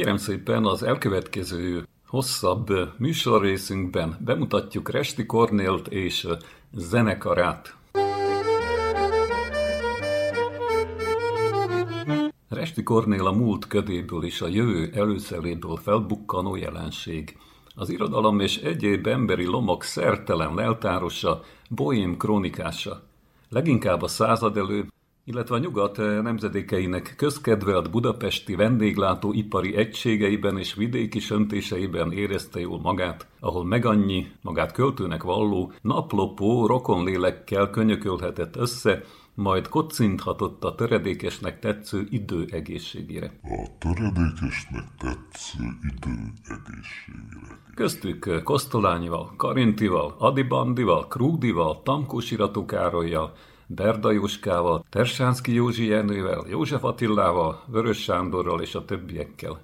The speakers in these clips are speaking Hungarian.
Kérem szépen az elkövetkező hosszabb műsorrészünkben bemutatjuk Resti Kornélt és zenekarát. Resti Kornél a múlt ködéből és a jövő előszeléből felbukkanó jelenség. Az irodalom és egyéb emberi lomok szertelen leltárosa, bohém krónikása. Leginkább a század elő, illetve a nyugat nemzedékeinek közkedvelt budapesti vendéglátóipari egységeiben és vidéki söntéseiben érezte jól magát, ahol megannyi, magát költőnek valló, naplopó, rokonlélekkel könyökölhetett össze, majd kocinthatott a töredékesnek tetsző idő egészségére. A töredékesnek tetsző idő egészségére. Köztük Kosztolányival, Karintival, Adibandival, Krúdival, Tamkós Iratú Károlyjal, Berda Jóskával, Tersánszki Józsi Jenővel, József Attillával, Vörös Sándorral és a többiekkel.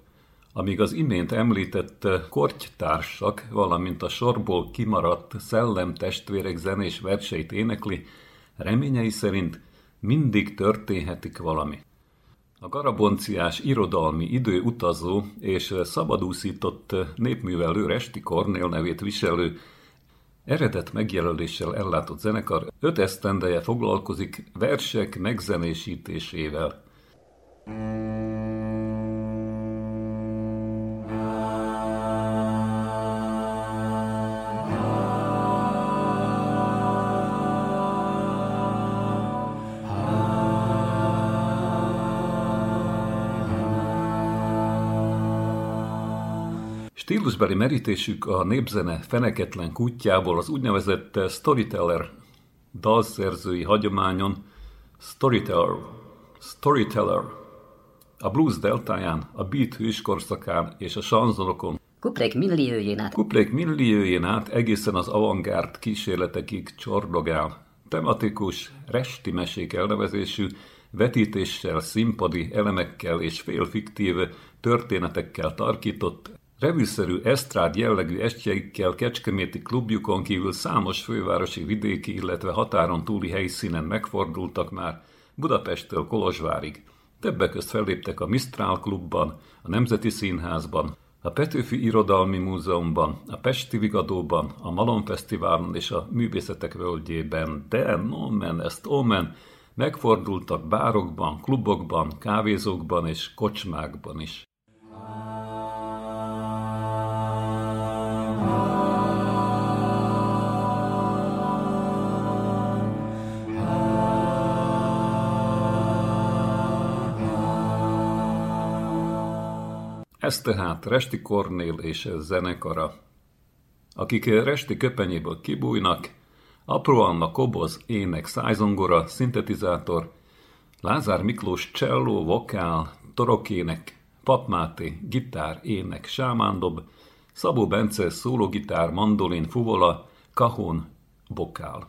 Amíg az imént említett kortytársak, valamint a sorból kimaradt szellemtestvérek zenés verseit énekli, reményei szerint mindig történhetik valami. A garabonciás irodalmi időutazó és szabadúszított népművelő Resti Kornél nevét viselő eredet megjelöléssel ellátott zenekar öt esztendeje foglalkozik versek megzenésítésével. Stílusbeli merítésük a népzene feneketlen kutyából az úgynevezett storyteller dalszerzői hagyományon storyteller, storyteller, a blues deltáján, a beat hőskorszakán és a sanzonokon Kuplék milliójén át. Kuplék milliójén át egészen az avantgárd kísérletekig csordogál. Tematikus, resti mesék elnevezésű, vetítéssel, színpadi elemekkel és félfiktív történetekkel tarkított, Revűszerű esztrád jellegű estjeikkel Kecskeméti klubjukon kívül számos fővárosi vidéki, illetve határon túli helyszínen megfordultak már, Budapesttől Kolozsvárig. Többek közt felléptek a Mistrál klubban, a Nemzeti Színházban, a Petőfi Irodalmi Múzeumban, a Pesti Vigadóban, a Malon Fesztiválon és a Művészetek Völgyében, de nomen ezt omen, megfordultak bárokban, klubokban, kávézókban és kocsmákban is. Ez tehát Resti Kornél és zenekara. Akik Resti köpenyéből kibújnak, Apró Anna koboz, ének, szájzongora, szintetizátor, Lázár Miklós cselló, vokál, torokének, Papmáté, gitár, ének, sámándob, Szabó Bence szólógitár, mandolin, fuvola, kahon, bokál.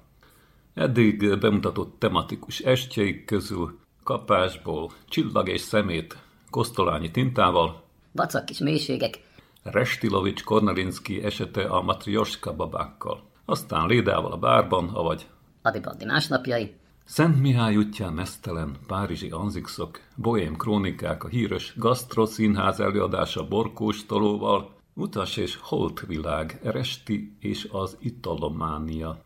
Eddig bemutatott tematikus estjeik közül kapásból, csillag és szemét, kosztolányi tintával, Vacak kis mélységek. Restilovics Kornelinski esete a Matrioska babákkal. Aztán Lédával a bárban, avagy Adibaddi másnapjai. Szent Mihály útján mesztelen, párizsi anzikszok, bohém krónikák, a híres Gastro színház előadása Borkóstolóval, utas és holt világ, Resti és az italománia.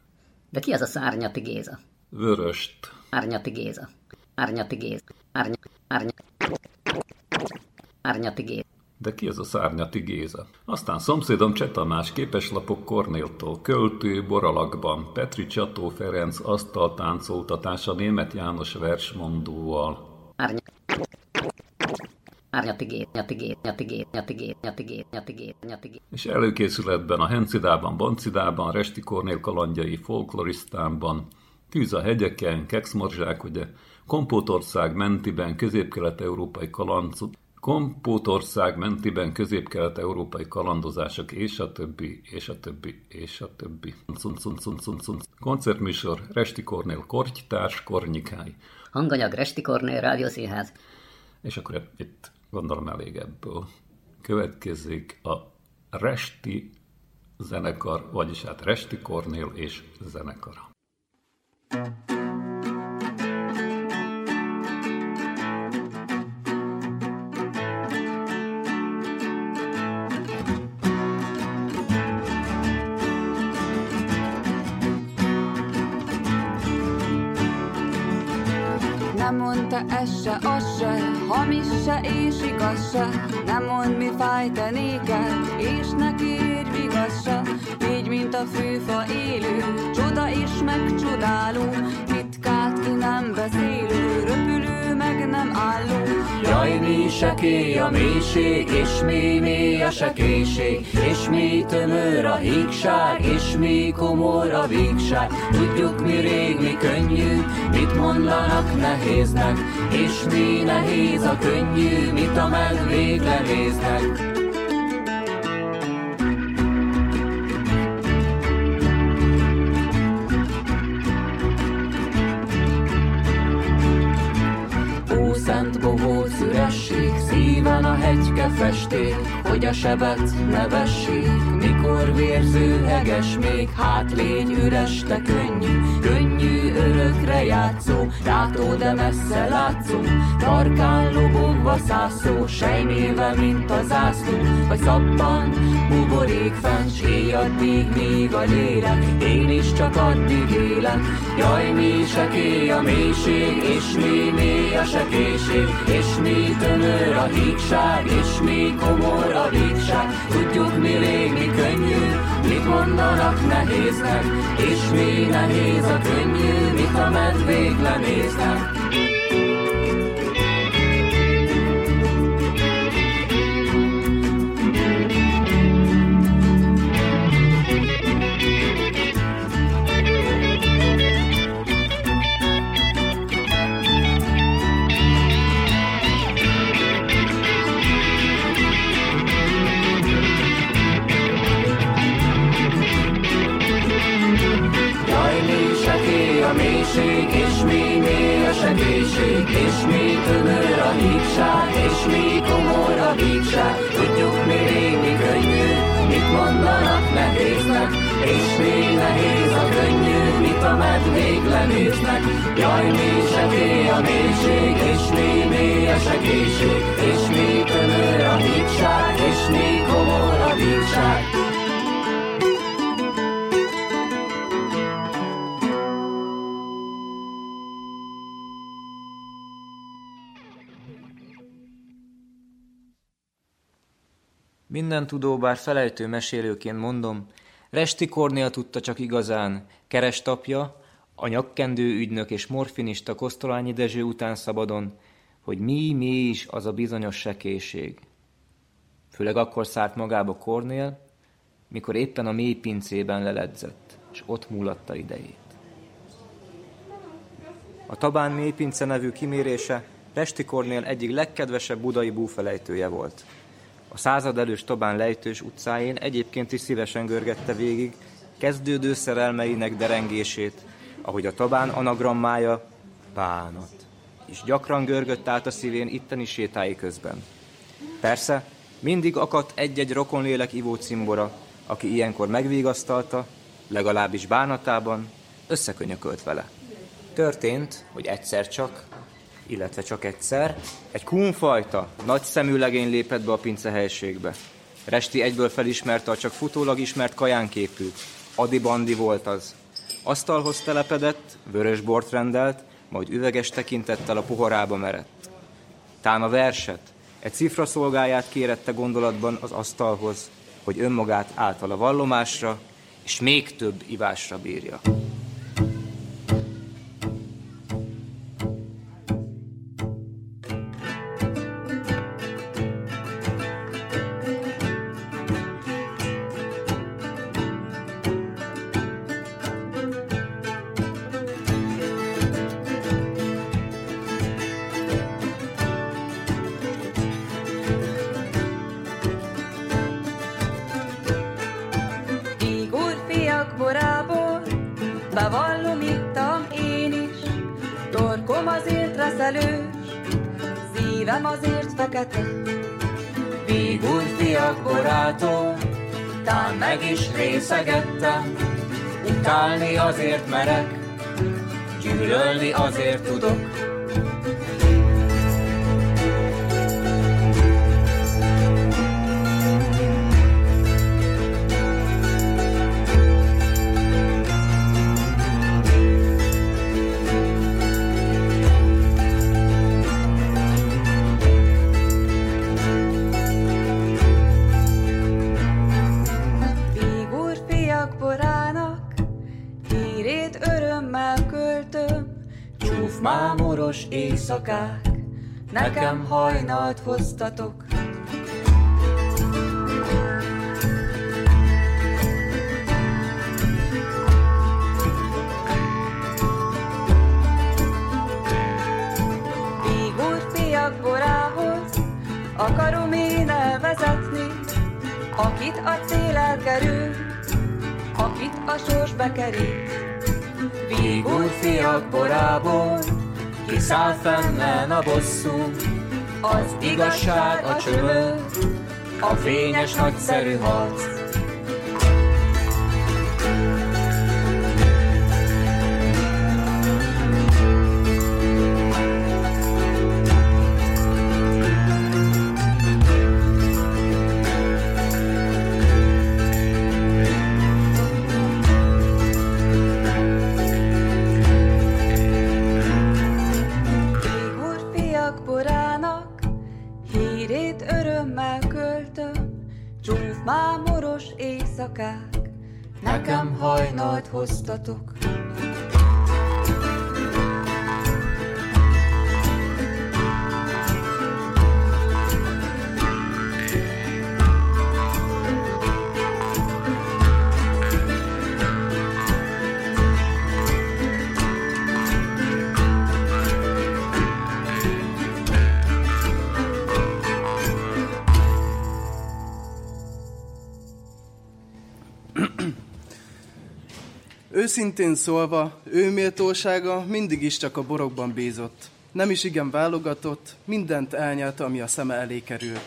De ki az a szárnyati Géza? Vöröst. Árnyati Géza. Árnyati Géza. Árny... Árny... Árnyati Géza. De ki az a szárnyati Géza? Aztán szomszédom Cseh Tamás képeslapok Kornéltól, költő Boralakban, Petri Csató Ferenc asztaltáncoltatása német János versmondóval. És előkészületben a Hencidában, Boncidában, Resti Kornél kalandjai, Folklorisztánban, Tűz a hegyeken, Kexmorzsák, ugye, Kompótország mentiben, közép-kelet-európai kaland, Kompótország mentiben közép-kelet-európai kalandozások, és a többi, és a többi, és a többi. Cun, cun, cun, cun, cun. Koncertműsor Resti Kornél Kortytárs Kornyikály. Hanganyag Resti Kornél Rádiószínház. És akkor itt gondolom elég ebből. Következik a Resti zenekar, vagyis hát Resti Kornél és zenekara. thank you hamis se és igaz se, nem mond mi fáj te néked, és neki érj vigaz se, így mint a fűfa élő, csoda és megcsodáló, titkát ki nem beszélő, röpülő meg nem álló. Jaj, mi sekély a mélység, és mi mély a sekélység, és mi tömör a hígság, és mi komor a vígság. Tudjuk mi rég, mi könnyű, mit mondanak nehéznek, és mi nehéz a könnyű, mit a medvék lenéznek. Sebet ne vessék, mikor vérző heges még, hát légy üres, te könnyű, könnyű örökre játszó, látó, de messze látszó, tarkán lobogva szászó, mint a zászló, vagy szappan, buborék fenn, s addig, míg a lélek, én is csak addig élek, jaj, mi sekély a mélység, és mi mély a sekélység, és mi tömör a hígság, és mi komor a vígság. Tudjuk mi rég, mi könnyű, mit mondanak nehéznek, és mi nehéz a könnyű, mit a medvék lenéznek. És mi tömör a hígság, és mi komor a vígság. Tudjuk mi rég, mi könnyű, mit mondanak nehéznek, és mi nehéz a könnyű, mit a medvék lenéznek. Jaj, mi sekély a mélység, és mi mély a segítség, és mi tömör a hígság, és mi komor a vígság. Minden tudó, bár felejtő mesélőként mondom, Resti Kornél tudta csak igazán, kerestapja, a nyakkendő ügynök és morfinista Kosztolányi Dezső után szabadon, hogy mi, mi is az a bizonyos sekéség. Főleg akkor szállt magába Kornél, mikor éppen a mély pincében leledzett, és ott múlatta idejét. A Tabán mélypince nevű kimérése Resti Kornél egyik legkedvesebb budai búfelejtője volt – a század elős Tobán lejtős utcáin egyébként is szívesen görgette végig kezdődő szerelmeinek derengését, ahogy a Tobán anagrammája bánat, és gyakran görgött át a szívén itteni sétái közben. Persze, mindig akadt egy-egy rokonlélek ivó cimbora, aki ilyenkor megvigasztalta, legalábbis bánatában, összekönyökölt vele. Történt, hogy egyszer csak illetve csak egyszer, egy kunfajta, nagy szemű legény lépett be a pince helységbe. Resti egyből felismerte a csak futólag ismert kajánképű. Adi Bandi volt az. Asztalhoz telepedett, vörös bort rendelt, majd üveges tekintettel a poharába merett. Tán a verset, egy cifra szolgáját kérette gondolatban az asztalhoz, hogy önmagát által a vallomásra, és még több ivásra bírja. Reszelős, szívem azért fekete. Vígúr fiak barátom, tán meg is részegettem, utálni azért merek, gyűlölni azért tudok. Mámoros éjszakák, nekem hajnalt hoztatok. Vígúr fiak borához akarom én elvezetni, akit a cél elkerül, akit a sors bekerít. Vígúj fiak borából, kiszáll fennen a bosszú, az igazság a csövő, a fényes nagyszerű harc. Éjszakák, nekem hajnalt hoztatok. Őszintén szólva, ő méltósága mindig is csak a borokban bízott. Nem is igen válogatott, mindent elnyelt, ami a szeme elé került.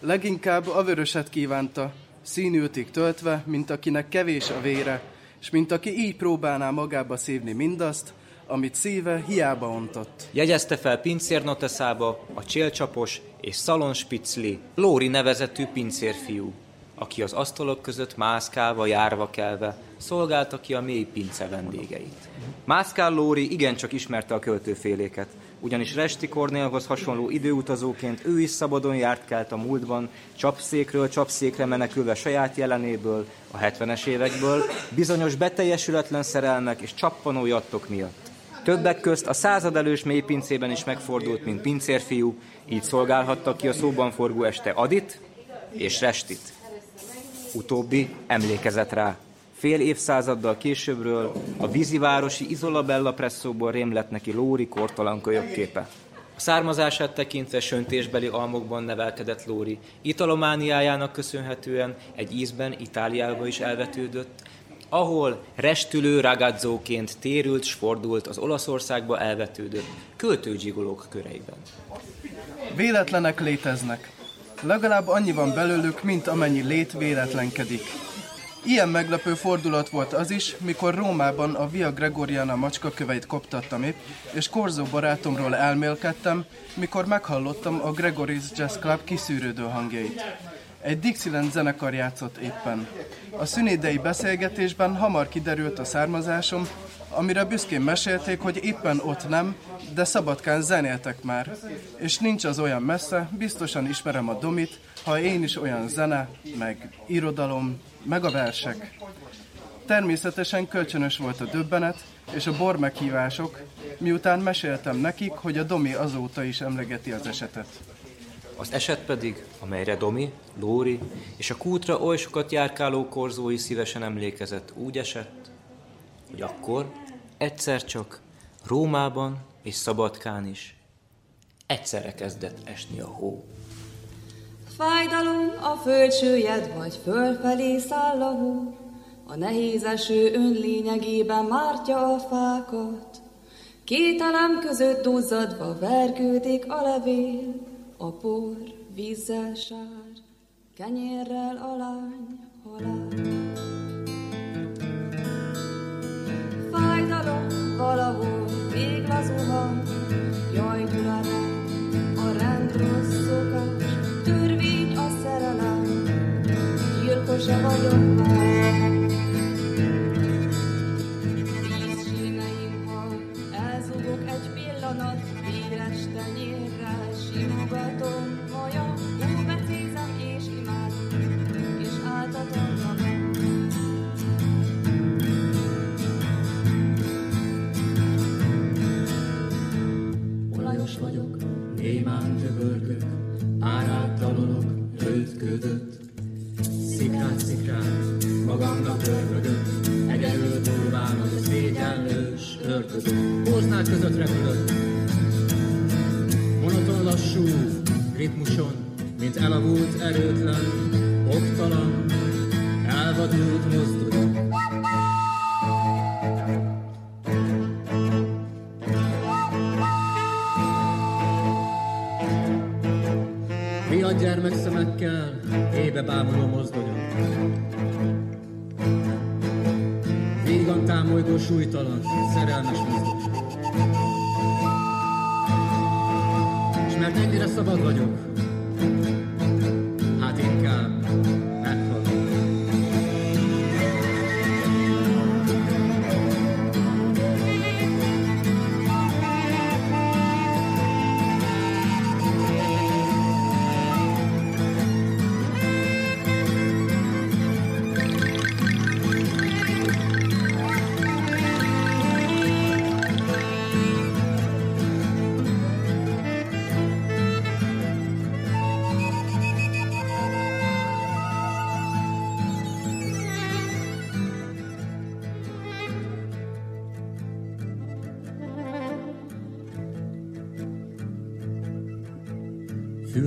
Leginkább a vöröset kívánta, színültig töltve, mint akinek kevés a vére, és mint aki így próbálná magába szívni mindazt, amit szíve hiába ontott. Jegyezte fel pincérnoteszába a csélcsapos és szalonspicli Lóri nevezetű pincérfiú aki az asztalok között mászkálva, járva kelve, szolgálta ki a mély pince vendégeit. Mászkál Lóri igencsak ismerte a költőféléket, ugyanis Resti Kornélhoz hasonló időutazóként ő is szabadon járt kelt a múltban, csapszékről csapszékre menekülve saját jelenéből, a 70-es évekből, bizonyos beteljesületlen szerelmek és csappanó jattok miatt. Többek közt a századelős mélypincében is megfordult, mint pincérfiú, így szolgálhatta ki a szóban forgó este Adit és Restit. Utóbbi emlékezett rá. Fél évszázaddal későbbről a vízivárosi Izolabella presszóból rém lett neki Lóri kortalan kölyökképe. A származását tekintve söntésbeli almokban nevelkedett Lóri. Italomániájának köszönhetően egy ízben Itáliába is elvetődött, ahol restülő ragazzóként térült s fordult az Olaszországba elvetődött költőgyigolók köreiben. Véletlenek léteznek. Legalább annyi van belőlük, mint amennyi lét véletlenkedik. Ilyen meglepő fordulat volt az is, mikor Rómában a Via Gregoriana macskaköveit koptattam épp, és Korzó barátomról elmélkedtem, mikor meghallottam a Gregory's Jazz Club kiszűrődő hangjait. Egy Dixieland zenekar játszott éppen. A szünidei beszélgetésben hamar kiderült a származásom, amire büszkén mesélték, hogy éppen ott nem, de Szabadkán zenéltek már. És nincs az olyan messze, biztosan ismerem a domit, ha én is olyan zene, meg irodalom, meg a versek. Természetesen kölcsönös volt a döbbenet, és a bor meghívások, miután meséltem nekik, hogy a Domi azóta is emlegeti az esetet. Az eset pedig, amelyre Domi, Lóri és a kútra oly sokat járkáló korzói szívesen emlékezett, úgy esett, hogy akkor egyszer csak Rómában és Szabadkán is egyszerre kezdett esni a hó. Fájdalom a földsőjed, vagy fölfelé száll a hó, a nehéz eső önlényegében mártja a fákat. két Kételem között duzzadva vergődik a levél, a por vízzel sár, kenyérrel alány halál.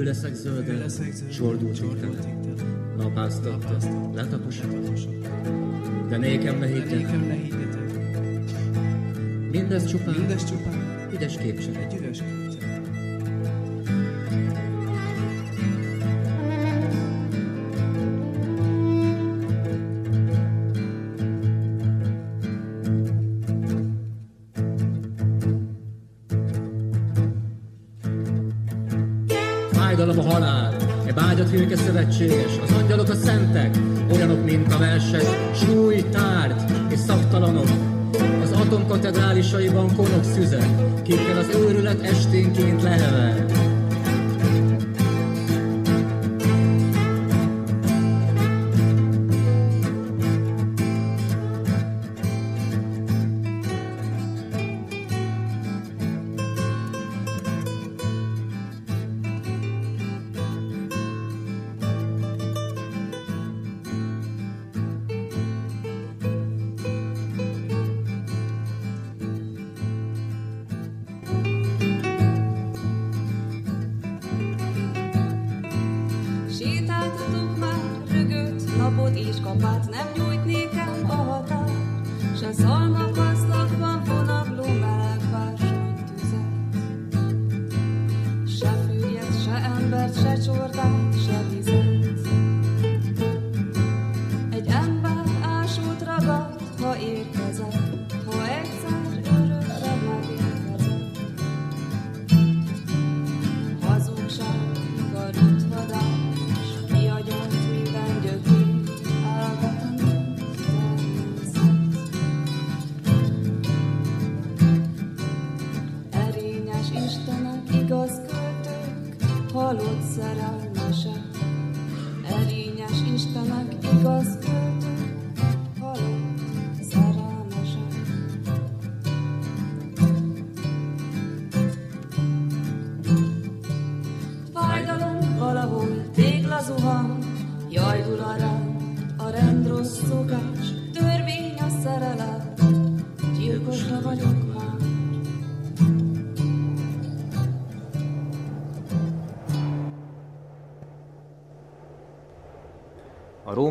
leszek zölden, leszek csordult ikten, napáztatta, letaposott, de nékem ne higgyetek. Mindez csupán, mindez csupán, üdes képcsel, egy üres képcsel. Uncle of Susan. kapát, nem nyújt nékem a határ, se szar.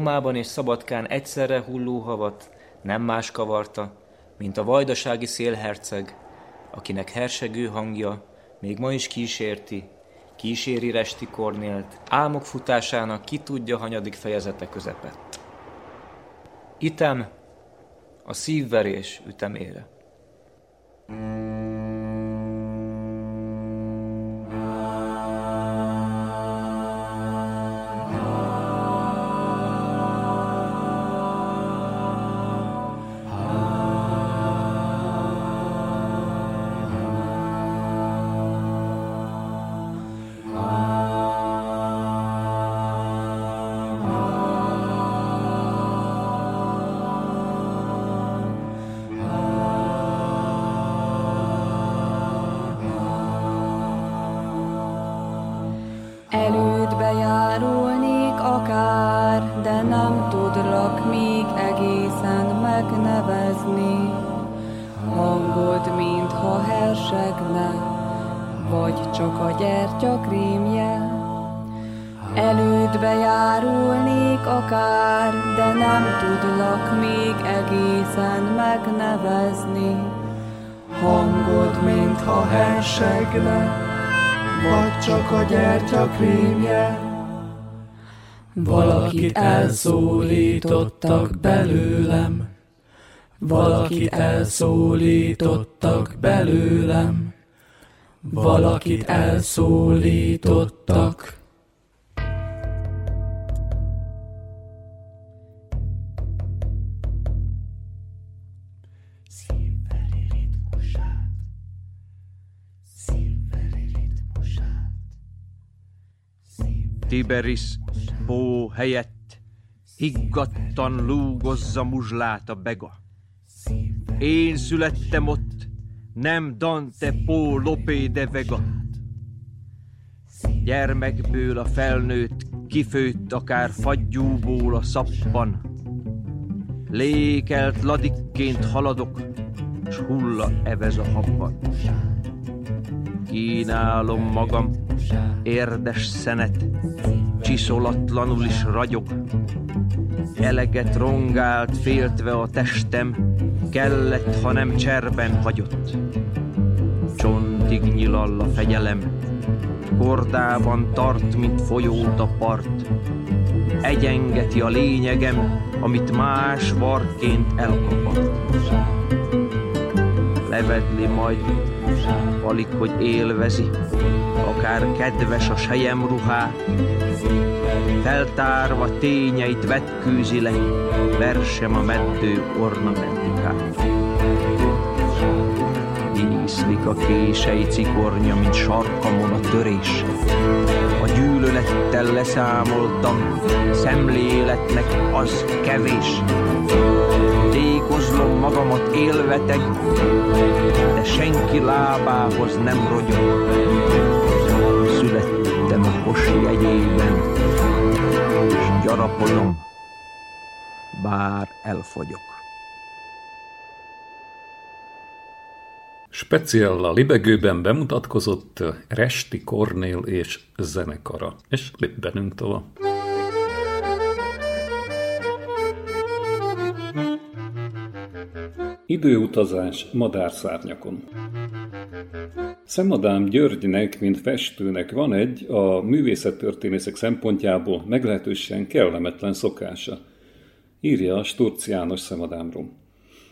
Rómában és Szabadkán egyszerre hulló havat nem más kavarta, mint a vajdasági szélherceg, akinek hersegő hangja még ma is kísérti, kíséri Resti Kornélt, álmok futásának ki tudja hanyadik fejezete közepett. Item a szívverés ütemére. Elődbe elszólítottak belőlem, valakit elszólítottak belőlem, valakit elszólítottak. Tiberis bó helyett higgadtan lúgozza muzslát a bega. Én születtem ott, nem Dante Pó Lopé de Vega. Gyermekből a felnőtt kifőtt akár fagyúból a szappan. Lékelt ladikként haladok, s hulla evez a habban. Kínálom magam, érdes szenet, csiszolatlanul is ragyog. Eleget rongált, féltve a testem, kellett, ha nem cserben hagyott. Csontig nyilall a fegyelem, kordában tart, mint folyót a part. Egyengeti a lényegem, amit más varként elkapart. Levedli majd, alig, hogy élvezi, akár kedves a sejem ruhá, feltárva tényeit vetkőzi le, versem a meddő ornamentikát. Ízlik a kései cikornya, mint sarkamon a törés. A gyűlölettel leszámoltam, szemléletnek az kevés. Tékozlom magamat élveteg, de senki lábához nem rogyom. Születtem a kos jegyében, és gyarapodom, bár elfogyok. Speciál a libegőben bemutatkozott Resti Kornél és zenekara. És lépbenünk tovább. Időutazás madárszárnyakon Szemadám Györgynek, mint festőnek van egy a művészettörténészek szempontjából meglehetősen kellemetlen szokása. Írja a Sturci János Szemadámról.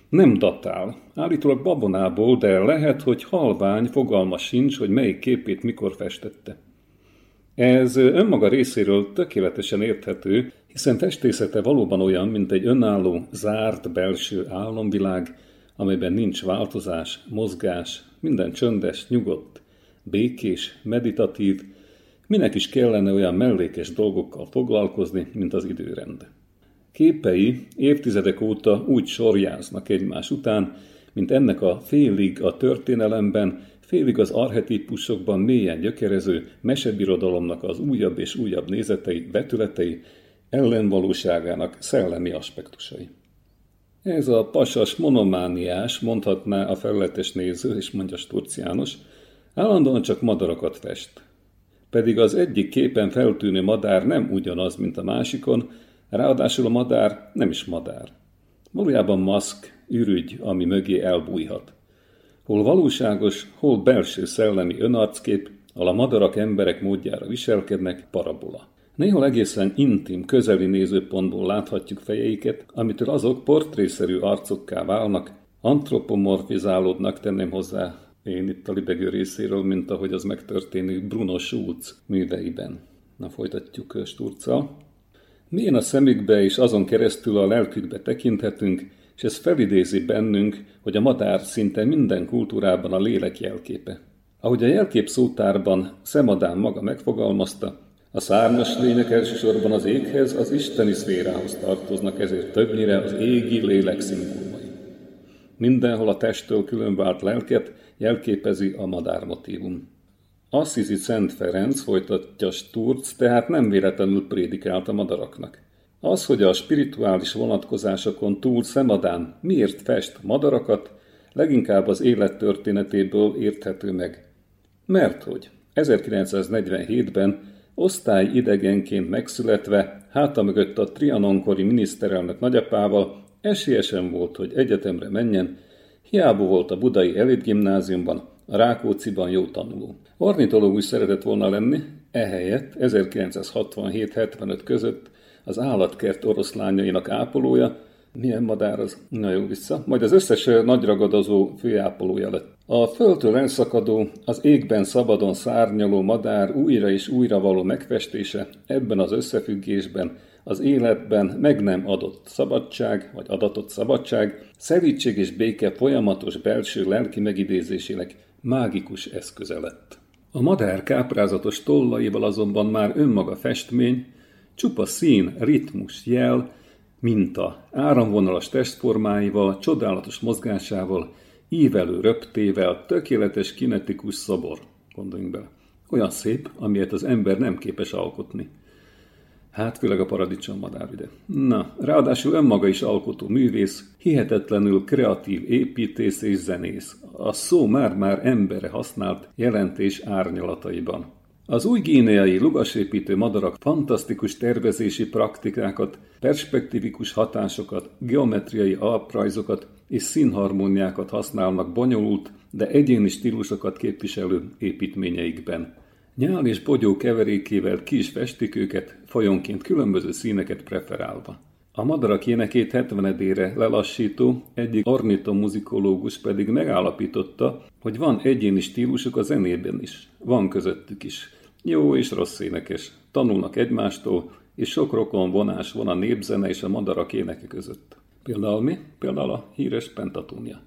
Nem datál. Állítólag babonából, de lehet, hogy halvány, fogalma sincs, hogy melyik képét mikor festette. Ez önmaga részéről tökéletesen érthető, hiszen festészete valóban olyan, mint egy önálló, zárt belső álomvilág, amelyben nincs változás, mozgás, minden csöndes, nyugodt, békés, meditatív, minek is kellene olyan mellékes dolgokkal foglalkozni, mint az időrend. Képei évtizedek óta úgy sorjáznak egymás után, mint ennek a félig a történelemben, félig az archetípusokban mélyen gyökerező mesebirodalomnak az újabb és újabb nézetei, vetületei, ellenvalóságának szellemi aspektusai. Ez a pasas monomániás, mondhatná a felletes néző, és mondja Sturc János, állandóan csak madarakat fest. Pedig az egyik képen feltűnő madár nem ugyanaz, mint a másikon, Ráadásul a madár nem is madár. Valójában maszk, ürügy, ami mögé elbújhat. Hol valóságos, hol belső szellemi önarckép, ahol a madarak emberek módjára viselkednek, parabola. Néhol egészen intim, közeli nézőpontból láthatjuk fejeiket, amitől azok portrészerű arcokká válnak, antropomorfizálódnak, tenném hozzá én itt a libegő részéről, mint ahogy az megtörténik Bruno Schulz műveiben. Na folytatjuk Sturccal. Milyen a szemükbe és azon keresztül a lelkükbe tekinthetünk, és ez felidézi bennünk, hogy a madár szinte minden kultúrában a lélek jelképe. Ahogy a jelkép szótárban Szemadán maga megfogalmazta, a szárnyas lények elsősorban az éghez, az isteni szférához tartoznak, ezért többnyire az égi lélek szimbólumai. Mindenhol a testtől különvált lelket jelképezi a madár motívum. Assisi Szent Ferenc folytatja Sturz, tehát nem véletlenül prédikált a madaraknak. Az, hogy a spirituális vonatkozásokon túl Szemadán miért fest madarakat, leginkább az élet történetéből érthető meg. Mert hogy 1947-ben osztály idegenként megszületve, háta mögött a trianonkori miniszterelnök nagyapával, esélyesen volt, hogy egyetemre menjen, hiába volt a budai elitgimnáziumban, a Rákóciban jó tanuló. Ornitológus szeretett volna lenni, ehelyett 1967-75 között az állatkert oroszlányainak ápolója, milyen madár az? Na jó, vissza. Majd az összes nagyragadozó főápolója lett. A földtől elszakadó, az égben szabadon szárnyaló madár újra és újra való megfestése ebben az összefüggésben az életben meg nem adott szabadság, vagy adatott szabadság, szerítség és béke folyamatos belső lelki megidézésének mágikus eszköze lett. A madár káprázatos tollaival azonban már önmaga festmény, csupa szín, ritmus, jel, minta, áramvonalas testformáival, csodálatos mozgásával, ívelő röptével, tökéletes kinetikus szobor, gondoljunk bele. Olyan szép, amilyet az ember nem képes alkotni. Hát főleg a paradicsom madár ide. Na, ráadásul önmaga is alkotó művész, hihetetlenül kreatív építész és zenész. A szó már-már embere használt jelentés árnyalataiban. Az új gíneai lugasépítő madarak fantasztikus tervezési praktikákat, perspektívikus hatásokat, geometriai alprajzokat és színharmóniákat használnak bonyolult, de egyéni stílusokat képviselő építményeikben. Nyál és bogyó keverékével ki is festik őket, fajonként különböző színeket preferálva. A madarak énekét 70 lelassító, egyik ornitomuzikológus pedig megállapította, hogy van egyéni stílusuk a zenében is. Van közöttük is. Jó és rossz énekes. Tanulnak egymástól, és sok rokon vonás van a népzene és a madarak éneke között. Például mi? Például a híres pentatónia.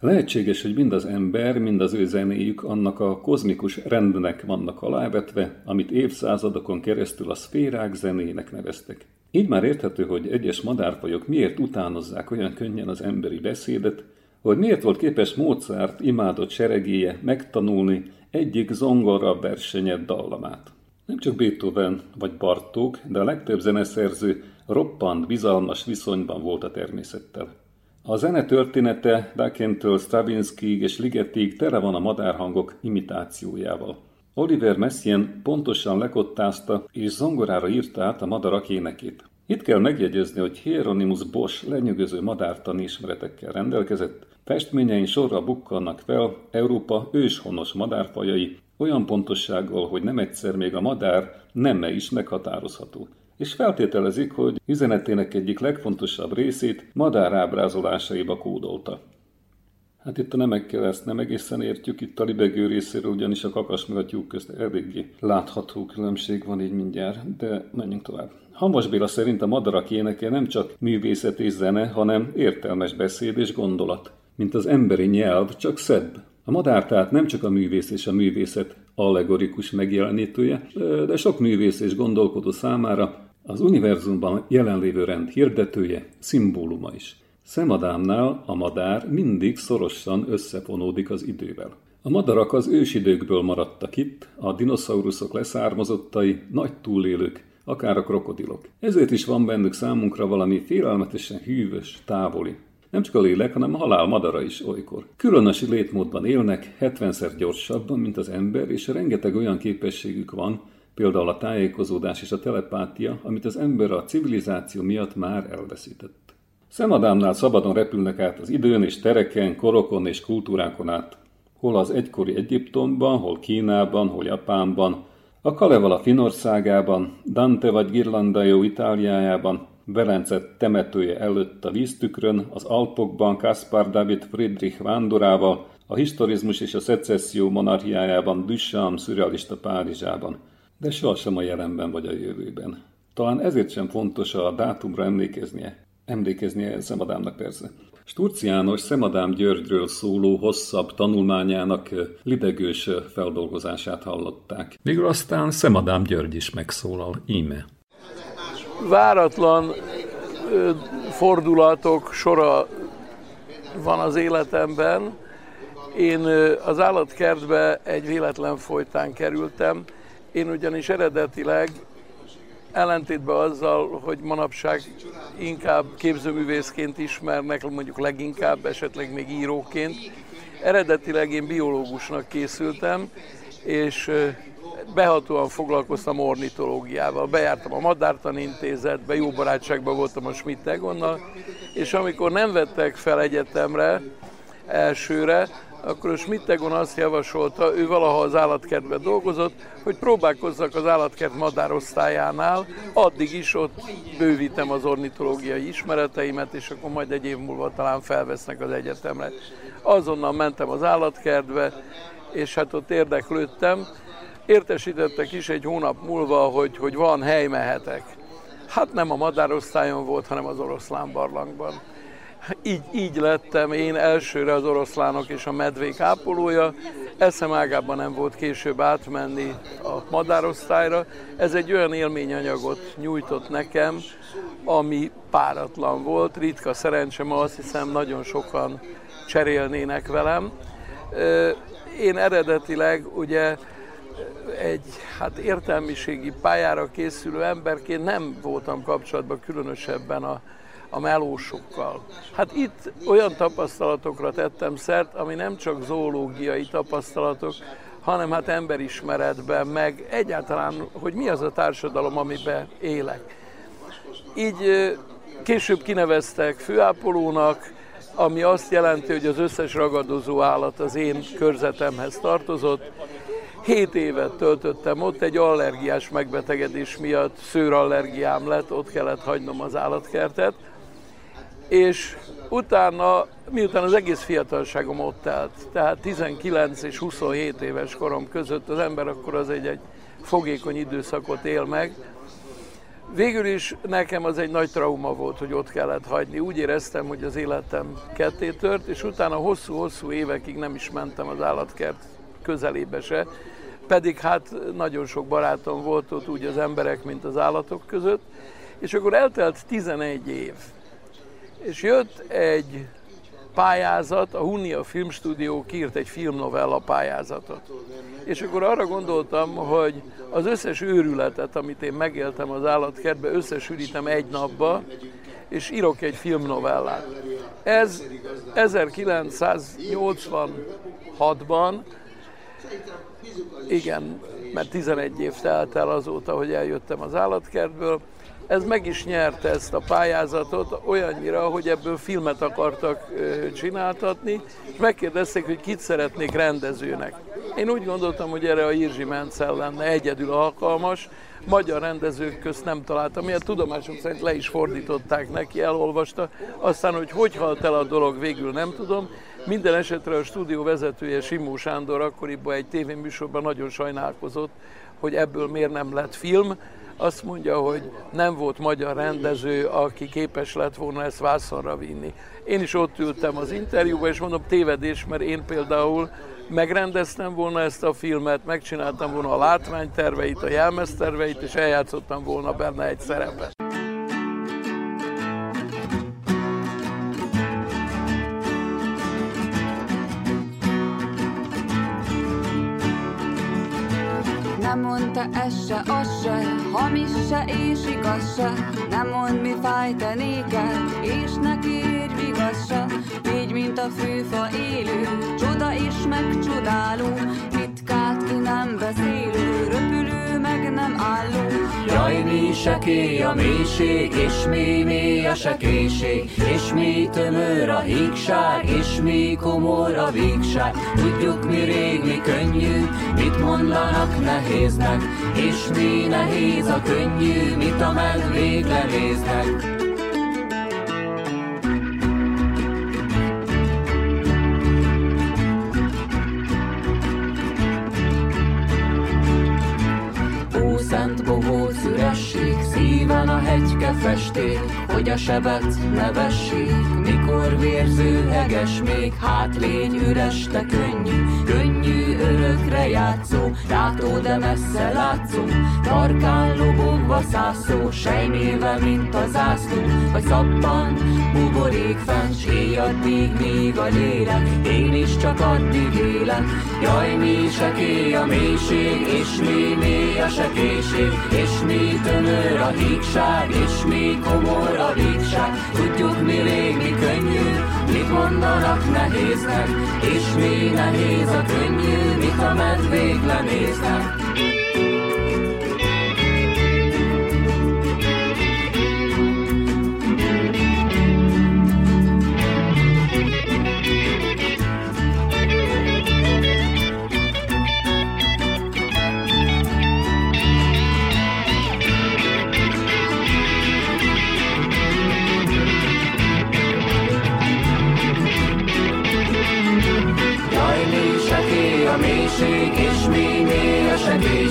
Lehetséges, hogy mind az ember, mind az ő zenéjük annak a kozmikus rendnek vannak alávetve, amit évszázadokon keresztül a szférák zenének neveztek. Így már érthető, hogy egyes madárfajok miért utánozzák olyan könnyen az emberi beszédet, hogy miért volt képes Mozart imádott seregéje megtanulni egyik zongora versenyet dallamát. Nem csak Beethoven vagy Bartók, de a legtöbb zeneszerző roppant, bizalmas viszonyban volt a természettel. A zene története Dakentől Stravinsky és Ligetig tele van a madárhangok imitációjával. Oliver Messiaen pontosan lekottázta és zongorára írta át a madarak énekét. Itt kell megjegyezni, hogy Hieronymus Bosch lenyűgöző madártani ismeretekkel rendelkezett, festményein sorra bukkannak fel Európa őshonos madárfajai, olyan pontossággal, hogy nem egyszer még a madár neme is meghatározható és feltételezik, hogy üzenetének egyik legfontosabb részét madár ábrázolásaiba kódolta. Hát itt a nemekkel ezt nem egészen értjük, itt a libegő részéről ugyanis a kakas meg a tyúk közt eléggé látható különbség van így mindjárt, de menjünk tovább. Hamas Béla szerint a madarak éneke nem csak művészet és zene, hanem értelmes beszéd és gondolat. Mint az emberi nyelv, csak szebb. A madár tehát nem csak a művész és a művészet allegorikus megjelenítője, de sok művész és gondolkodó számára az univerzumban jelenlévő rend hirdetője, szimbóluma is. Szemadámnál a madár mindig szorosan összefonódik az idővel. A madarak az ősidőkből maradtak itt, a dinoszauruszok leszármazottai, nagy túlélők, akár a krokodilok. Ezért is van bennük számunkra valami félelmetesen hűvös, távoli. Nem csak a lélek, hanem a halál madara is olykor. Különös létmódban élnek, 70-szer gyorsabban, mint az ember, és rengeteg olyan képességük van, például a tájékozódás és a telepátia, amit az ember a civilizáció miatt már elveszített. Szemadámnál szabadon repülnek át az időn és tereken, korokon és kultúrákon át. Hol az egykori Egyiptomban, hol Kínában, hol Japánban, a Kalevala Finországában, Dante vagy Girlandaio Itáliájában, Velence temetője előtt a víztükrön, az Alpokban Kaspar David Friedrich vándorával, a historizmus és a szecesszió monarchiájában, Duchamp szürrealista Párizsában, de sohasem a jelenben vagy a jövőben. Talán ezért sem fontos a dátumra emlékeznie. Emlékeznie Szemadámnak persze. Sturci János Szemadám Györgyről szóló hosszabb tanulmányának lidegős feldolgozását hallották. Végül aztán Szemadám György is megszólal, íme. Váratlan fordulatok sora van az életemben. Én az állatkertbe egy véletlen folytán kerültem. Én ugyanis eredetileg ellentétben azzal, hogy manapság inkább képzőművészként ismernek, mondjuk leginkább, esetleg még íróként. Eredetileg én biológusnak készültem, és behatóan foglalkoztam ornitológiával. Bejártam a Madártan Intézetbe, jó barátságban voltam a Schmidt Egonnal, és amikor nem vettek fel egyetemre elsőre, akkor a Schmittegon azt javasolta, ő valaha az állatkertben dolgozott, hogy próbálkozzak az állatkert madárosztályánál, addig is ott bővítem az ornitológiai ismereteimet, és akkor majd egy év múlva talán felvesznek az egyetemre. Azonnal mentem az állatkertbe, és hát ott érdeklődtem. Értesítettek is egy hónap múlva, hogy, hogy van hely, mehetek. Hát nem a madárosztályon volt, hanem az oroszlán barlangban így, így lettem én elsőre az oroszlánok és a medvék ápolója. Eszem ágában nem volt később átmenni a madárosztályra. Ez egy olyan élményanyagot nyújtott nekem, ami páratlan volt. Ritka szerencsém, azt hiszem nagyon sokan cserélnének velem. Én eredetileg ugye egy hát értelmiségi pályára készülő emberként nem voltam kapcsolatban különösebben a a melósokkal. Hát itt olyan tapasztalatokra tettem szert, ami nem csak zoológiai tapasztalatok, hanem hát emberismeretben, meg egyáltalán, hogy mi az a társadalom, amiben élek. Így később kineveztek főápolónak, ami azt jelenti, hogy az összes ragadozó állat az én körzetemhez tartozott. Hét évet töltöttem ott, egy allergiás megbetegedés miatt szőrallergiám lett, ott kellett hagynom az állatkertet és utána, miután az egész fiatalságom ott telt, tehát 19 és 27 éves korom között az ember akkor az egy, egy fogékony időszakot él meg, Végül is nekem az egy nagy trauma volt, hogy ott kellett hagyni. Úgy éreztem, hogy az életem ketté tört, és utána hosszú-hosszú évekig nem is mentem az állatkert közelébe se. Pedig hát nagyon sok barátom volt ott, úgy az emberek, mint az állatok között. És akkor eltelt 11 év és jött egy pályázat, a Hunia Filmstúdió kírt egy filmnovella pályázatot. És akkor arra gondoltam, hogy az összes őrületet, amit én megéltem az állatkertbe, összesűrítem egy napba, és írok egy filmnovellát. Ez 1986-ban, igen, mert 11 év telt el azóta, hogy eljöttem az állatkertből, ez meg is nyerte ezt a pályázatot olyannyira, hogy ebből filmet akartak csináltatni, és megkérdezték, hogy kit szeretnék rendezőnek. Én úgy gondoltam, hogy erre a Irzsi Mencel lenne egyedül alkalmas, magyar rendezők közt nem találtam, miért tudomásom szerint le is fordították neki, elolvasta, aztán, hogy hogy halt el a dolog, végül nem tudom. Minden esetre a stúdió vezetője Simó Sándor akkoriban egy tévéműsorban nagyon sajnálkozott, hogy ebből miért nem lett film, azt mondja, hogy nem volt magyar rendező, aki képes lett volna ezt vászonra vinni. Én is ott ültem az interjúban, és mondom, tévedés, mert én például megrendeztem volna ezt a filmet, megcsináltam volna a látványterveit, a jelmezterveit, és eljátszottam volna benne egy szerepet. Mondta ez se, az se, hamis se és igaz se. Nem mond, mi fáj te néked, és neki érj vigaz se. Így, mint a fűfa élő, csoda és megcsodáló. Ritkát ki nem beszélő, röpülő meg nem sekély a mélység, és mi mély a sekélység, és mi tömör a hígság, és mi komor a vígság. Tudjuk mi rég, mi könnyű, mit mondanak nehéznek, és mi nehéz a könnyű, mit a medvék lenéznek. Hegyke festék, hogy a sebet ne vessék, mikor vérző heges még, hát légy üres, te könnyű, könnyű örökre játszó, látó, de messze látszó, tarkán lobogva szászó, sejméve, mint a zászló, vagy szappan, buborék fenn, s addig, míg a lélek, én is csak addig élek, jaj, mi sekély a mélység, és mi mély a sekélység, és mi tömör a hígság, és mi komor a vígság. Tudjuk mi rég, mi könnyű, mit mondanak nehéznek, és mi nehéz a könnyű, mit a medvék lenéznek.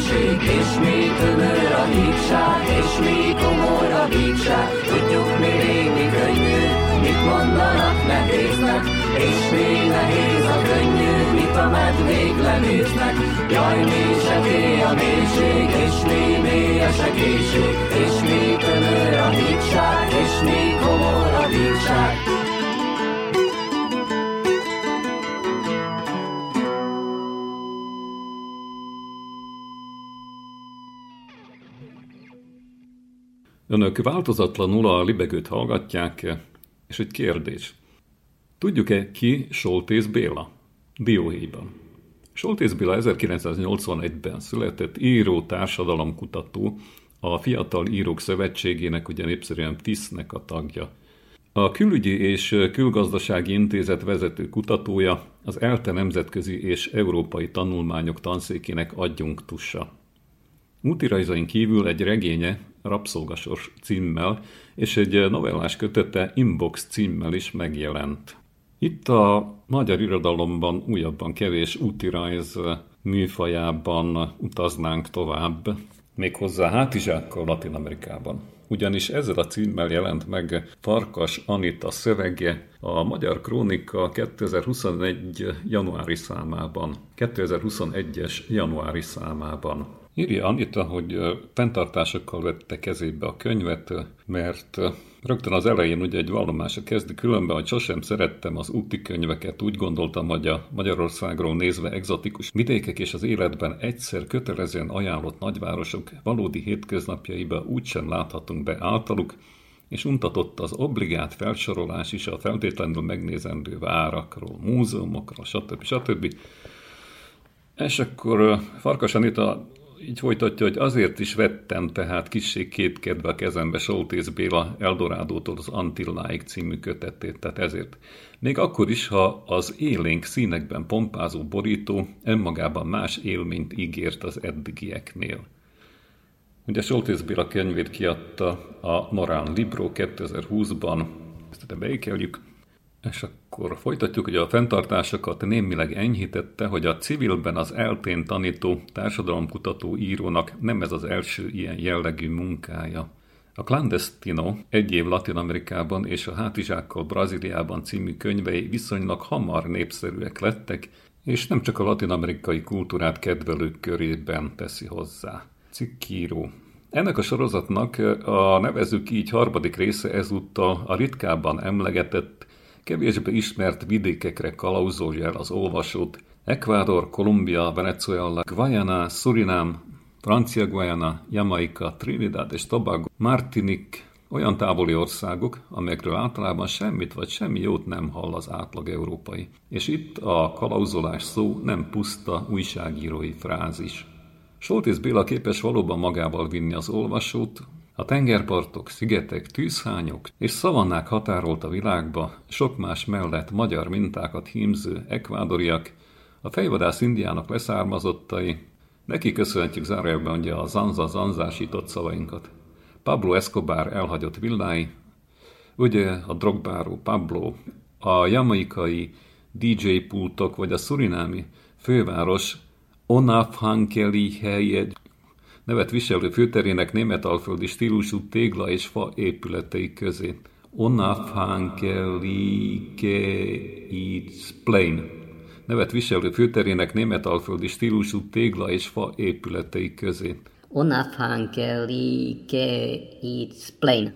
Segélység, és mi tömör a hígság, és mi komor a vígság. Tudjuk mi rég, mi könnyű, mit mondanak nehéznek, és mi nehéz a könnyű, mit a medvék lenéznek. Jaj, mi sekély a mélység, és mi mély a segélység, és mi tömör a hígság, és mi komor a vígság. Önök változatlanul a libegőt hallgatják, és egy kérdés. Tudjuk-e ki Soltész Béla? Dióhéjban. Soltész Béla 1981-ben született író, társadalomkutató, a Fiatal Írók Szövetségének, ugye népszerűen TISZ-nek a tagja. A Külügyi és Külgazdasági Intézet vezető kutatója, az ELTE Nemzetközi és Európai Tanulmányok Tanszékének adjunktusa. Útirajzain kívül egy regénye, Rabszolgasors címmel, és egy novellás kötete Inbox címmel is megjelent. Itt a magyar irodalomban újabban kevés útirajz műfajában utaznánk tovább, méghozzá hátizsákkal Latin Amerikában. Ugyanis ezzel a címmel jelent meg Farkas Anita szövege a Magyar Krónika 2021. januári számában, 2021-es januári számában. Írja Anita, hogy fenntartásokkal vette kezébe a könyvet, mert rögtön az elején ugye egy vallomása kezdi, különben, hogy sosem szerettem az úti könyveket, úgy gondoltam, hogy a Magyarországról nézve egzotikus vidékek és az életben egyszer kötelezően ajánlott nagyvárosok valódi hétköznapjaiba úgysem láthatunk be általuk, és untatott az obligát felsorolás is a feltétlenül megnézendő várakról, múzeumokról, stb. stb. És akkor Farkas Anita így folytatja, hogy azért is vettem tehát kissé kétkedve a kezembe Soltész Béla Eldorádótól az Antilláig című kötetét, tehát ezért. Még akkor is, ha az élénk színekben pompázó borító önmagában más élményt ígért az eddigieknél. Ugye Soltész Béla könyvét kiadta a Morán Libro 2020-ban, ezt beékeljük, és akkor folytatjuk, hogy a fenntartásokat némileg enyhítette, hogy a civilben az eltén tanító, társadalomkutató írónak nem ez az első ilyen jellegű munkája. A Clandestino egy év Latin Amerikában és a Hátizsákkal Brazíliában című könyvei viszonylag hamar népszerűek lettek, és nem csak a latin-amerikai kultúrát kedvelők körében teszi hozzá. Cikkíró. Ennek a sorozatnak a nevezük így harmadik része ezúttal a ritkábban emlegetett kevésbé ismert vidékekre kalauzolja el az olvasót. Ecuador, Kolumbia, Venezuela, Guayana, Surinam, Francia Guayana, Jamaica, Trinidad és Tobago, Martinique, olyan távoli országok, amelyekről általában semmit vagy semmi jót nem hall az átlag európai. És itt a kalauzolás szó nem puszta újságírói frázis. Soltész Béla képes valóban magával vinni az olvasót, A tengerpartok, szigetek, tűzhányok és szavannák határolt a világba, sok más mellett magyar mintákat hímző ekvádoriak, a fejvadász indiának leszármazottai, neki köszönhetjük zárójelben mondja a zanza zanzásított szavainkat. Pablo Escobar elhagyott villái, ugye a drogbáró Pablo, a jamaikai DJ pultok vagy a szurinámi főváros Onafhankeli helye nevet viselő főterének németalföldi stílusú tégla és fa épületei közé. Onafhankelike Plain nevet viselő főterének németalföldi stílusú tégla és fa épületei közé. Onafhankelike Plain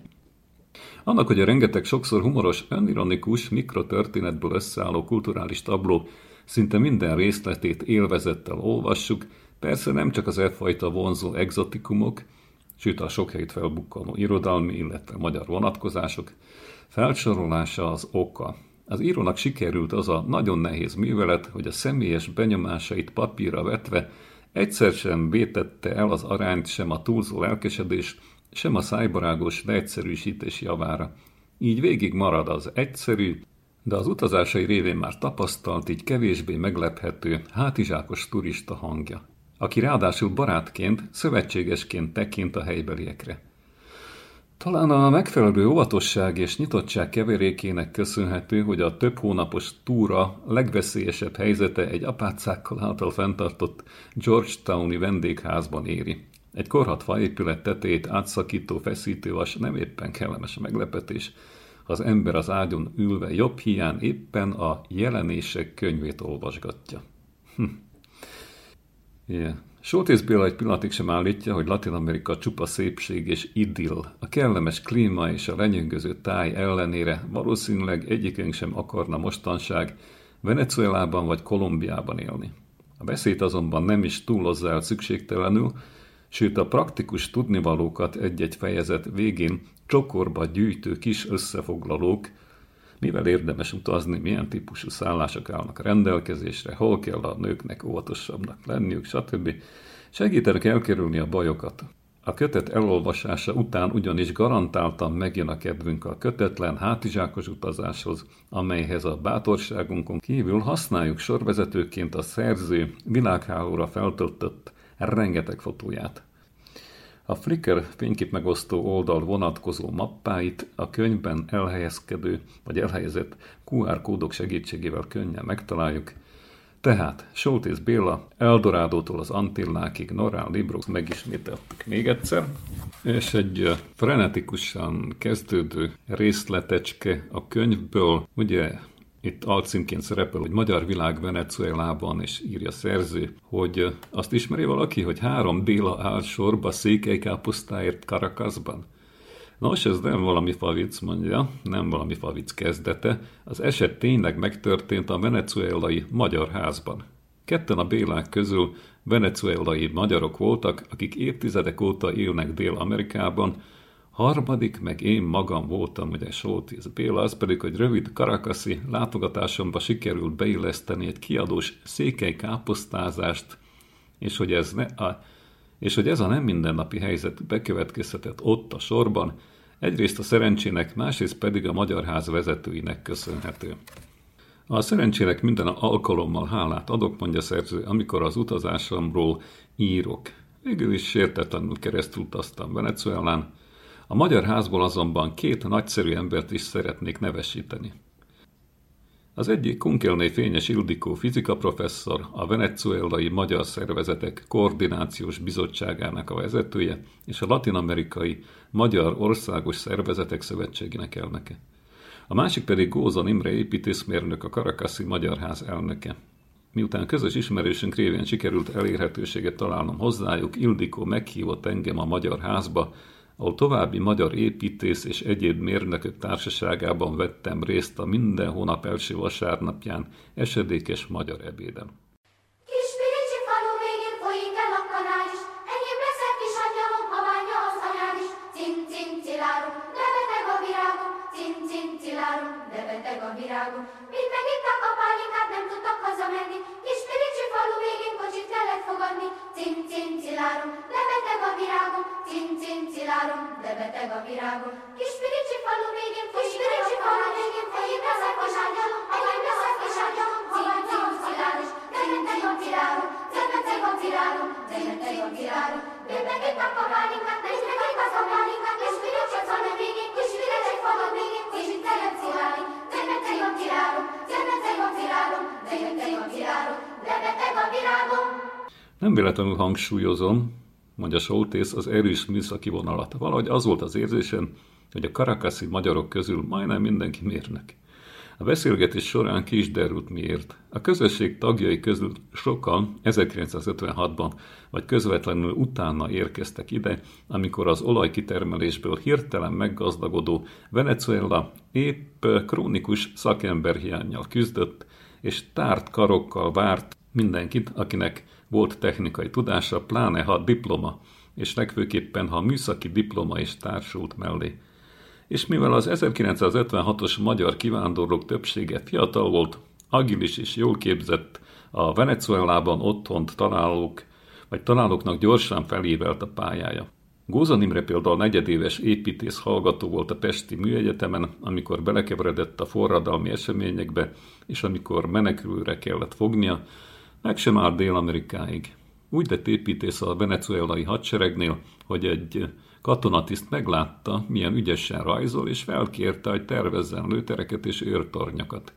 annak, hogy a rengeteg sokszor humoros, önironikus mikrotörténetből összeálló kulturális tabló szinte minden részletét élvezettel olvassuk, persze nem csak az e fajta vonzó exotikumok, sőt a sok helyt felbukkanó irodalmi, illetve magyar vonatkozások, felsorolása az oka. Az írónak sikerült az a nagyon nehéz művelet, hogy a személyes benyomásait papírra vetve egyszer sem vétette el az arányt sem a túlzó lelkesedés, sem a szájbarágos leegyszerűsítés javára. Így végig marad az egyszerű, de az utazásai révén már tapasztalt, így kevésbé meglephető, hátizsákos turista hangja, aki ráadásul barátként, szövetségesként tekint a helybeliekre. Talán a megfelelő óvatosság és nyitottság keverékének köszönhető, hogy a több hónapos túra legveszélyesebb helyzete egy apácákkal által fenntartott Georgetowni vendégházban éri. Egy korhat faépület tetejét átszakító feszítővas nem éppen kellemes meglepetés, az ember az ágyon ülve jobb hián éppen a jelenések könyvét olvasgatja. Hm. Yeah. Sótész Béla egy pillanatig sem állítja, hogy Latin Amerika csupa szépség és idill. A kellemes klíma és a lenyűgöző táj ellenére valószínűleg egyikünk sem akarna mostanság Venezuelában vagy Kolumbiában élni. A beszéd azonban nem is túlozza el szükségtelenül, sőt a praktikus tudnivalókat egy-egy fejezet végén csokorba gyűjtő kis összefoglalók, mivel érdemes utazni, milyen típusú szállások állnak rendelkezésre, hol kell a nőknek óvatosabbnak lenniük, stb. Segítenek elkerülni a bajokat. A kötet elolvasása után ugyanis garantáltan megjön a kedvünk a kötetlen, hátizsákos utazáshoz, amelyhez a bátorságunkon kívül használjuk sorvezetőként a szerző világhálóra feltöltött rengeteg fotóját. A Flickr fénykép megosztó oldal vonatkozó mappáit a könyvben elhelyezkedő vagy elhelyezett QR kódok segítségével könnyen megtaláljuk, tehát Soltész Béla, Eldorádótól az Antillákig, Norán Librox megismételtük még egyszer, és egy frenetikusan kezdődő részletecske a könyvből, ugye itt alcímként szerepel, hogy Magyar világ Venezuelában, és írja szerző, hogy azt ismeri valaki, hogy három Béla áll sorba székelykáposztáért Karakaszban. Nos, ez nem valami favic, mondja, nem valami favic kezdete. Az eset tényleg megtörtént a venezuelai magyar házban. Ketten a Bélák közül venezuelai magyarok voltak, akik évtizedek óta élnek Dél-Amerikában, Harmadik, meg én magam voltam, ugye Sótész Béla, az pedig, hogy rövid karakaszi látogatásomba sikerült beilleszteni egy kiadós székely káposztázást, és hogy ez, ne, a, és hogy ez a nem mindennapi helyzet bekövetkezhetett ott a sorban, egyrészt a szerencsének, másrészt pedig a Magyar Ház vezetőinek köszönhető. A szerencsének minden alkalommal hálát adok, mondja szerző, amikor az utazásomról írok. Végül is sértetlenül keresztül utaztam Venezuelán, a magyar házból azonban két nagyszerű embert is szeretnék nevesíteni. Az egyik Kunkelné Fényes Ildikó fizika professzor, a venezuelai magyar szervezetek koordinációs bizottságának a vezetője, és a latinamerikai Magyar Országos Szervezetek Szövetségének elnöke. A másik pedig Gózan Imre építészmérnök, a Karakaszi Magyar Ház elnöke. Miután közös ismerősünk révén sikerült elérhetőséget találnom hozzájuk, Ildikó meghívott engem a Magyar Házba, ahol további magyar építész és egyéb mérnökök társaságában vettem részt a minden hónap első vasárnapján esedékes magyar ebédem. Lebeteg a virágom, virágon. Kis piricsi falu végén, kis piricsi falu végén, fején leszek a sárgyalom, egyem a sárgyalom, cím, cím, ciláros, zemeteg a virágon, zemeteg a virágon, zemeteg a virágon. Bebegít a kamálinkat, negy megít az a málinkat, kis piricsi falu végén, kis piricsi falu végén, cím, cím, ciláros, zemeteg a virágon, zemeteg a virágon, zemeteg a virágon, lebeteg a virágon. Nem véletlenül hangsúlyozom, mondja Soltész az erős műszaki vonalat. Valahogy az volt az érzésem, hogy a karakaszi magyarok közül majdnem mindenki mérnek. A beszélgetés során ki is derült miért. A közösség tagjai közül sokan 1956-ban vagy közvetlenül utána érkeztek ide, amikor az olajkitermelésből hirtelen meggazdagodó Venezuela épp krónikus szakemberhiányjal küzdött, és tárt karokkal várt mindenkit, akinek volt technikai tudása, pláne ha diploma, és legfőképpen ha műszaki diploma is társult mellé. És mivel az 1956-os magyar kivándorlók többsége fiatal volt, agilis és jól képzett, a Venezuelában otthont találók, vagy találóknak gyorsan felívelt a pályája. Gózan Imre például negyedéves építész hallgató volt a Pesti Műegyetemen, amikor belekeveredett a forradalmi eseményekbe, és amikor menekülőre kellett fognia, meg sem állt Dél-Amerikáig. Úgy lett építész a venezuelai hadseregnél, hogy egy katonatiszt meglátta, milyen ügyesen rajzol, és felkérte, hogy tervezzen lőtereket és őrtornyokat.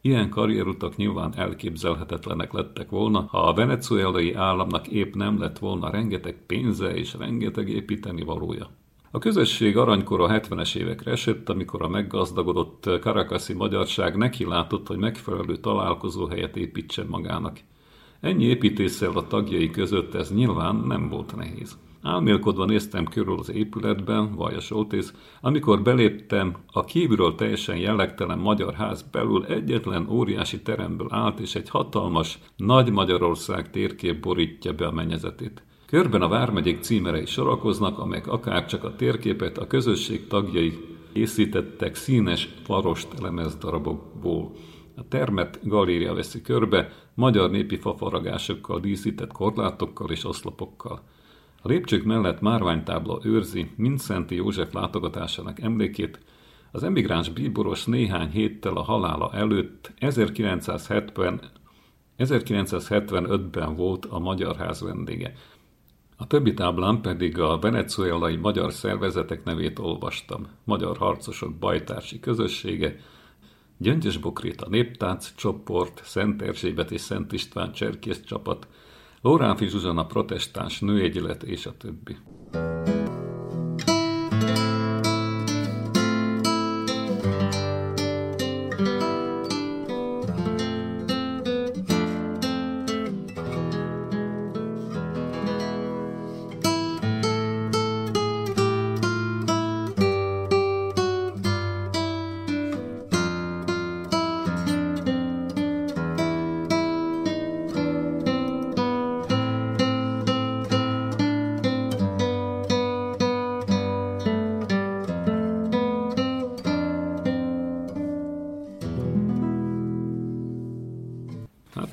Ilyen karrierutak nyilván elképzelhetetlenek lettek volna, ha a venezuelai államnak épp nem lett volna rengeteg pénze és rengeteg építeni valója. A közösség aranykora 70-es évekre esett, amikor a meggazdagodott karakaszi magyarság neki látott, hogy megfelelő találkozóhelyet építsen magának. Ennyi építéssel a tagjai között ez nyilván nem volt nehéz. Álmélkodva néztem körül az épületben, vajas Oltész, amikor beléptem, a kívülről teljesen jellegtelen magyar ház belül egyetlen óriási teremből állt, és egy hatalmas, nagy Magyarország térkép borítja be a mennyezetét. Körben a vármegyék címerei sorakoznak, amelyek akár csak a térképet a közösség tagjai készítettek színes farost lemezdarabokból. A termet galéria veszi körbe, magyar népi fafaragásokkal, díszített korlátokkal és oszlopokkal. A lépcsők mellett márványtábla őrzi Mindszenti József látogatásának emlékét, az emigráns bíboros néhány héttel a halála előtt 1970, 1975-ben volt a Magyar Ház vendége. A többi táblán pedig a venezuelai magyar szervezetek nevét olvastam. Magyar Harcosok Bajtársi Közössége, Gyöngyös Bokréta Néptánc csoport, Szent Erzsébet és Szent István Cserkész csapat, Lóránfi Zsuzsana protestáns nőegyület és a többi.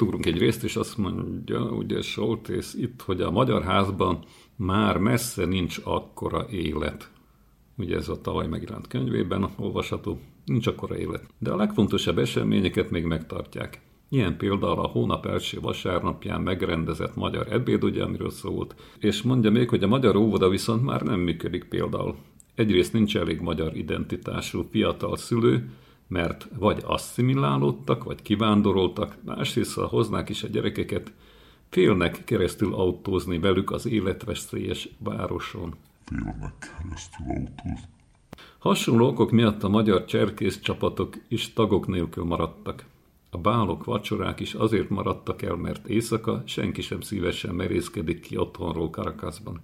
Részt, és azt mondja, ugye Soltész itt, hogy a Magyar Házban már messze nincs akkora élet. Ugye ez a tavaly megjelent könyvében olvasható, nincs akkora élet. De a legfontosabb eseményeket még megtartják. Ilyen például a hónap első vasárnapján megrendezett magyar ebéd, ugye, amiről szólt. És mondja még, hogy a magyar óvoda viszont már nem működik például. Egyrészt nincs elég magyar identitású fiatal szülő, mert vagy asszimilálódtak, vagy kivándoroltak, másrészt, hoznák is a gyerekeket, félnek keresztül autózni velük az életveszélyes városon. Félnek keresztül autózni. Hasonló okok miatt a magyar cserkész csapatok is tagok nélkül maradtak. A bálok, vacsorák is azért maradtak el, mert éjszaka senki sem szívesen merészkedik ki otthonról Karakaszban.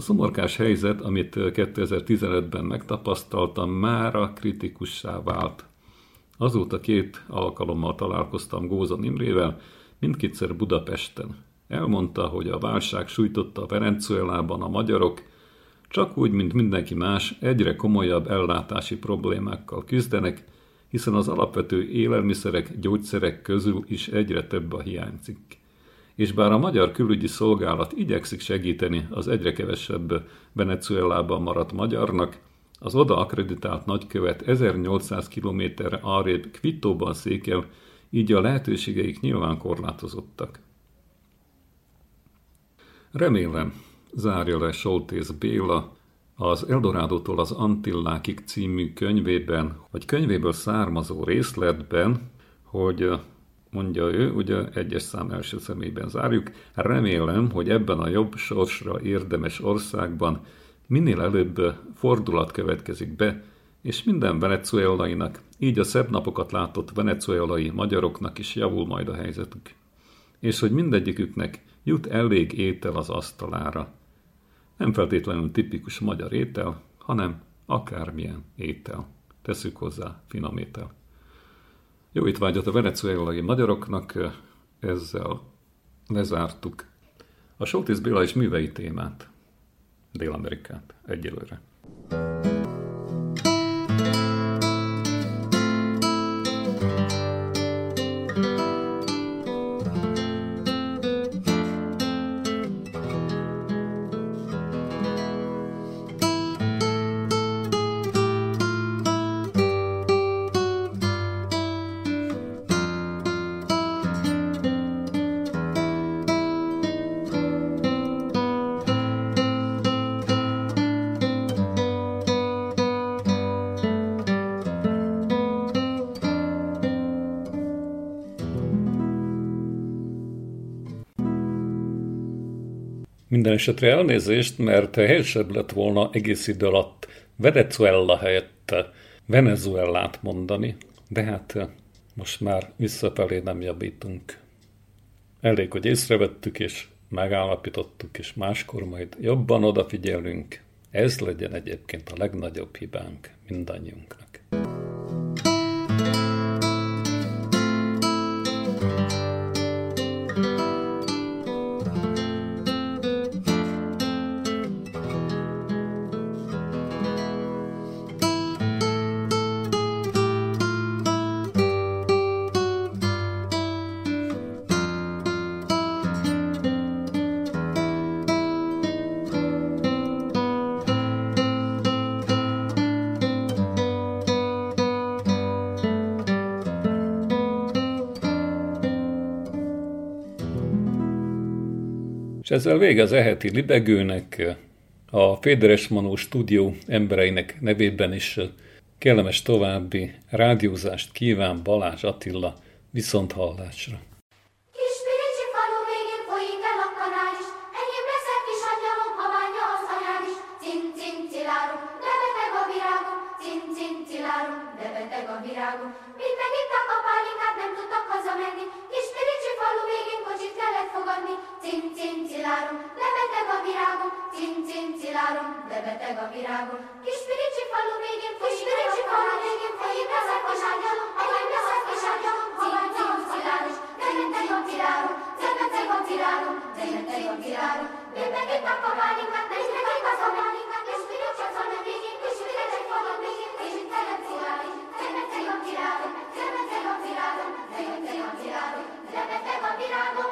A szomorkás helyzet, amit 2015-ben megtapasztaltam, mára kritikussá vált. Azóta két alkalommal találkoztam Gózan Imrével, mindkétszer Budapesten. Elmondta, hogy a válság sújtotta a Venezuelában a magyarok, csak úgy, mint mindenki más, egyre komolyabb ellátási problémákkal küzdenek, hiszen az alapvető élelmiszerek, gyógyszerek közül is egyre több a hiányzik és bár a magyar külügyi szolgálat igyekszik segíteni az egyre kevesebb Venezuelában maradt magyarnak, az oda akreditált nagykövet 1800 kilométerre arrébb Kvittóban székel, így a lehetőségeik nyilván korlátozottak. Remélem, zárja le Soltész Béla, az Eldorádótól az Antillákig című könyvében, vagy könyvéből származó részletben, hogy mondja ő, ugye egyes szám első személyben zárjuk, remélem, hogy ebben a jobb sorsra érdemes országban minél előbb fordulat következik be, és minden venezuelainak, így a szebb napokat látott venezuelai magyaroknak is javul majd a helyzetük. És hogy mindegyiküknek jut elég étel az asztalára. Nem feltétlenül tipikus magyar étel, hanem akármilyen étel. Tesszük hozzá finom étel. Jó étvágyat a venezuelai magyaroknak, ezzel lezártuk a Sótis Béla és művei témát, Dél-Amerikát egyelőre. Minden esetre elnézést, mert helyesebb lett volna egész idő alatt Venezuela helyett Venezuelát mondani, de hát most már visszafelé nem javítunk. Elég, hogy észrevettük és megállapítottuk, és máskor majd jobban odafigyelünk. Ez legyen egyébként a legnagyobb hibánk mindannyiunknak. És ezzel vége az eheti libegőnek, a Féderes Manó stúdió embereinek nevében is kellemes további rádiózást kíván Balázs Attila viszont țin, țin, țilarum, de betego piragul. Chișpirici falumegin, chișpirici falumegin, făi casa coșadealum, ai casa coșadealum, țin, țin, țilarum, țin, țin, țilarum, țin, țin, țilarum, țin, țin, țilarum, bine că ta comalinca, ne știe că ta comalinca, chișpirici falumegin, chișpirici falumegin, țin, țin, țilarum, țin, țin, țilarum, țin, țin, țilarum, țin, țin, țilarum, de betego piragul.